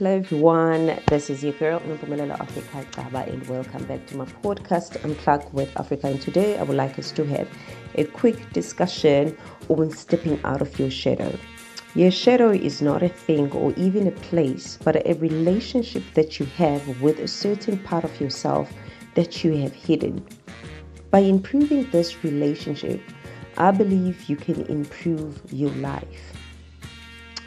Hello everyone, this is your girl Mpumelelo Africa and welcome back to my podcast Unplug with Africa and today I would like us to have a quick discussion on stepping out of your shadow. Your shadow is not a thing or even a place but a relationship that you have with a certain part of yourself that you have hidden. By improving this relationship, I believe you can improve your life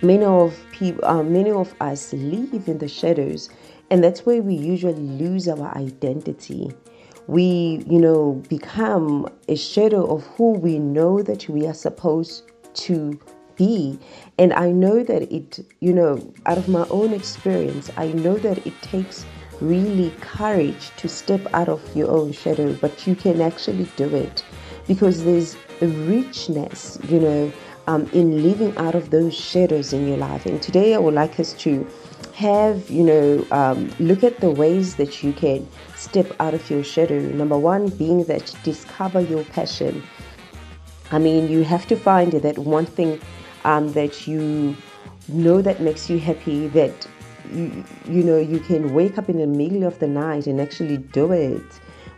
many of people uh, many of us live in the shadows and that's where we usually lose our identity. We you know become a shadow of who we know that we are supposed to be. And i know that it you know out of my own experience i know that it takes really courage to step out of your own shadow but you can actually do it because there's a richness you know um, in living out of those shadows in your life. And today I would like us to have, you know, um, look at the ways that you can step out of your shadow. Number one being that discover your passion. I mean, you have to find that one thing um, that you know that makes you happy, that you, you know, you can wake up in the middle of the night and actually do it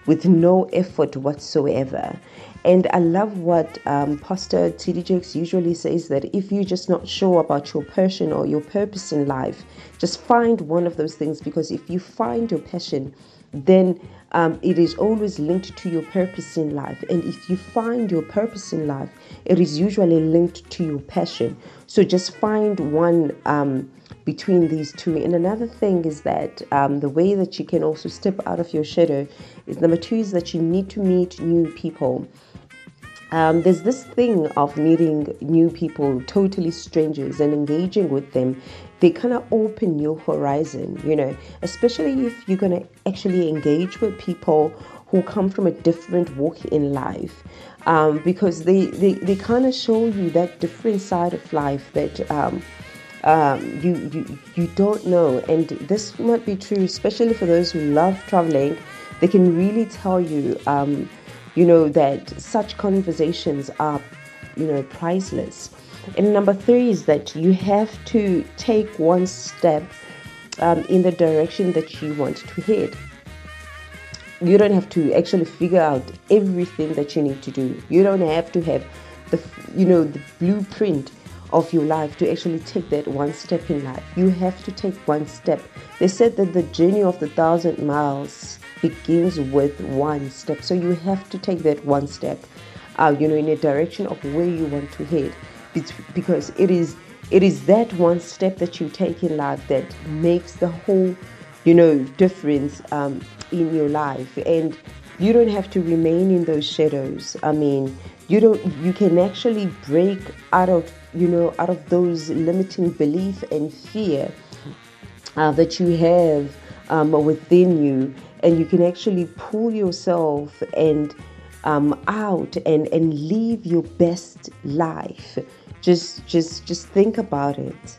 with no effort whatsoever. And I love what um, Pastor T.D. Jakes usually says that if you're just not sure about your passion or your purpose in life, just find one of those things because if you find your passion, then um, it is always linked to your purpose in life. And if you find your purpose in life, it is usually linked to your passion. So just find one um, between these two. And another thing is that um, the way that you can also step out of your shadow is number two is that you need to meet new people um, there's this thing of meeting new people, totally strangers, and engaging with them. They kind of open your horizon, you know, especially if you're going to actually engage with people who come from a different walk in life. Um, because they, they, they kind of show you that different side of life that um, um, you, you, you don't know. And this might be true, especially for those who love traveling. They can really tell you um, you know, that such conversations are, you know, priceless. And number three is that you have to take one step um, in the direction that you want to head. You don't have to actually figure out everything that you need to do. You don't have to have the, you know, the blueprint of your life to actually take that one step in life. You have to take one step. They said that the journey of the thousand miles begins with one step. So you have to take that one step, uh, you know, in a direction of where you want to head, because it is it is that one step that you take in life that makes the whole, you know, difference um, in your life. And you don't have to remain in those shadows. I mean, you don't. You can actually break out of, you know, out of those limiting belief and fear uh, that you have um, within you and you can actually pull yourself and um, out and and live your best life just just just think about it